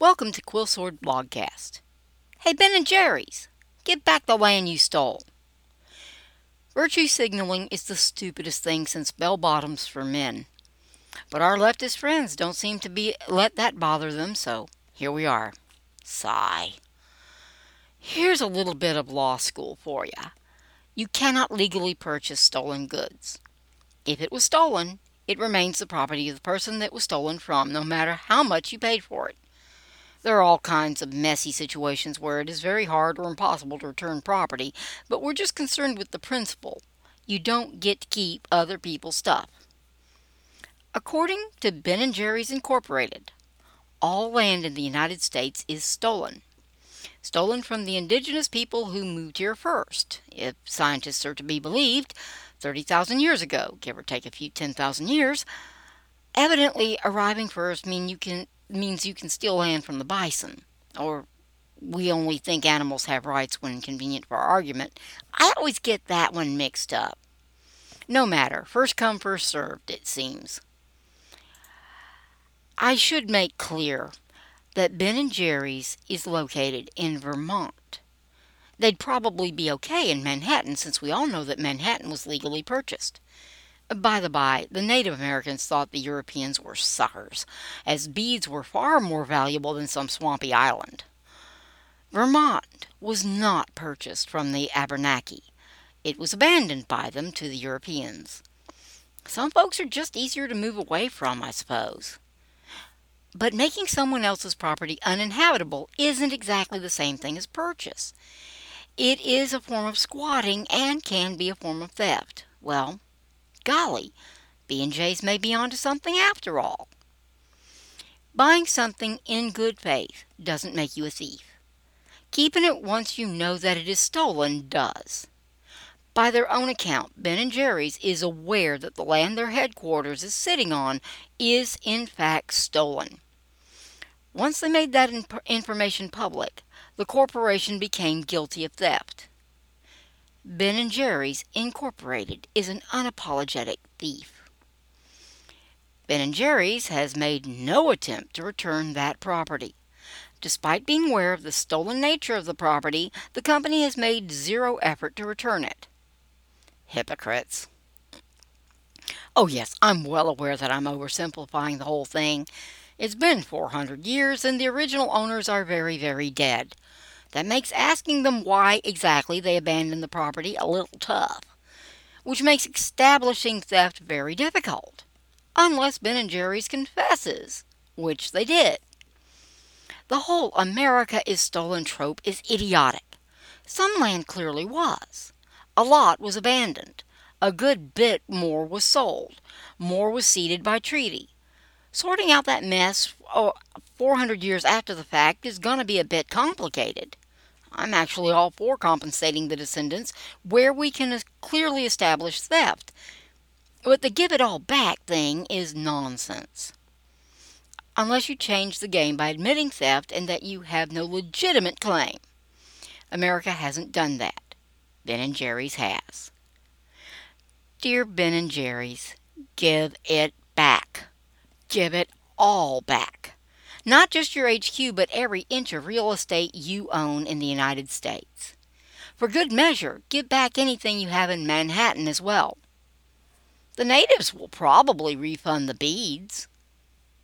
Welcome to Quillsword Blogcast. Hey, Ben and Jerry's, give back the land you stole. Virtue signaling is the stupidest thing since bell bottoms for men. But our leftist friends don't seem to be let that bother them, so here we are. Sigh. Here's a little bit of law school for you. You cannot legally purchase stolen goods. If it was stolen, it remains the property of the person that was stolen from, no matter how much you paid for it. There are all kinds of messy situations where it is very hard or impossible to return property, but we're just concerned with the principle. You don't get to keep other people's stuff. According to Ben & Jerry's Incorporated, all land in the United States is stolen. Stolen from the indigenous people who moved here first, if scientists are to be believed, 30,000 years ago, give or take a few 10,000 years. Evidently, arriving first mean you can means you can steal land from the bison, or we only think animals have rights when convenient for argument. I always get that one mixed up. No matter, first come, first served, it seems. I should make clear that Ben and Jerry's is located in Vermont. They'd probably be okay in Manhattan since we all know that Manhattan was legally purchased. By the by, the Native Americans thought the Europeans were suckers, as beads were far more valuable than some swampy island. Vermont was not purchased from the Abenaki. It was abandoned by them to the Europeans. Some folks are just easier to move away from, I suppose. But making someone else's property uninhabitable isn't exactly the same thing as purchase. It is a form of squatting and can be a form of theft. Well, Golly, B&J's may be onto something after all. Buying something in good faith doesn't make you a thief. Keeping it once you know that it is stolen does. By their own account, Ben & Jerry's is aware that the land their headquarters is sitting on is in fact stolen. Once they made that information public, the corporation became guilty of theft. Ben & Jerry's Incorporated is an unapologetic thief. Ben & Jerry's has made no attempt to return that property. Despite being aware of the stolen nature of the property, the company has made zero effort to return it. Hypocrites. Oh, yes, I'm well aware that I'm oversimplifying the whole thing. It's been 400 years, and the original owners are very, very dead. That makes asking them why exactly they abandoned the property a little tough, which makes establishing theft very difficult, unless Ben & Jerry's confesses, which they did. The whole America is stolen trope is idiotic. Some land clearly was. A lot was abandoned. A good bit more was sold. More was ceded by treaty. Sorting out that mess oh, 400 years after the fact is going to be a bit complicated. I'm actually all for compensating the descendants where we can clearly establish theft. But the give it all back thing is nonsense. Unless you change the game by admitting theft and that you have no legitimate claim. America hasn't done that. Ben and Jerry's has. Dear Ben and Jerry's, give it back. Give it all back. Not just your HQ, but every inch of real estate you own in the United States. For good measure, give back anything you have in Manhattan as well. The natives will probably refund the beads.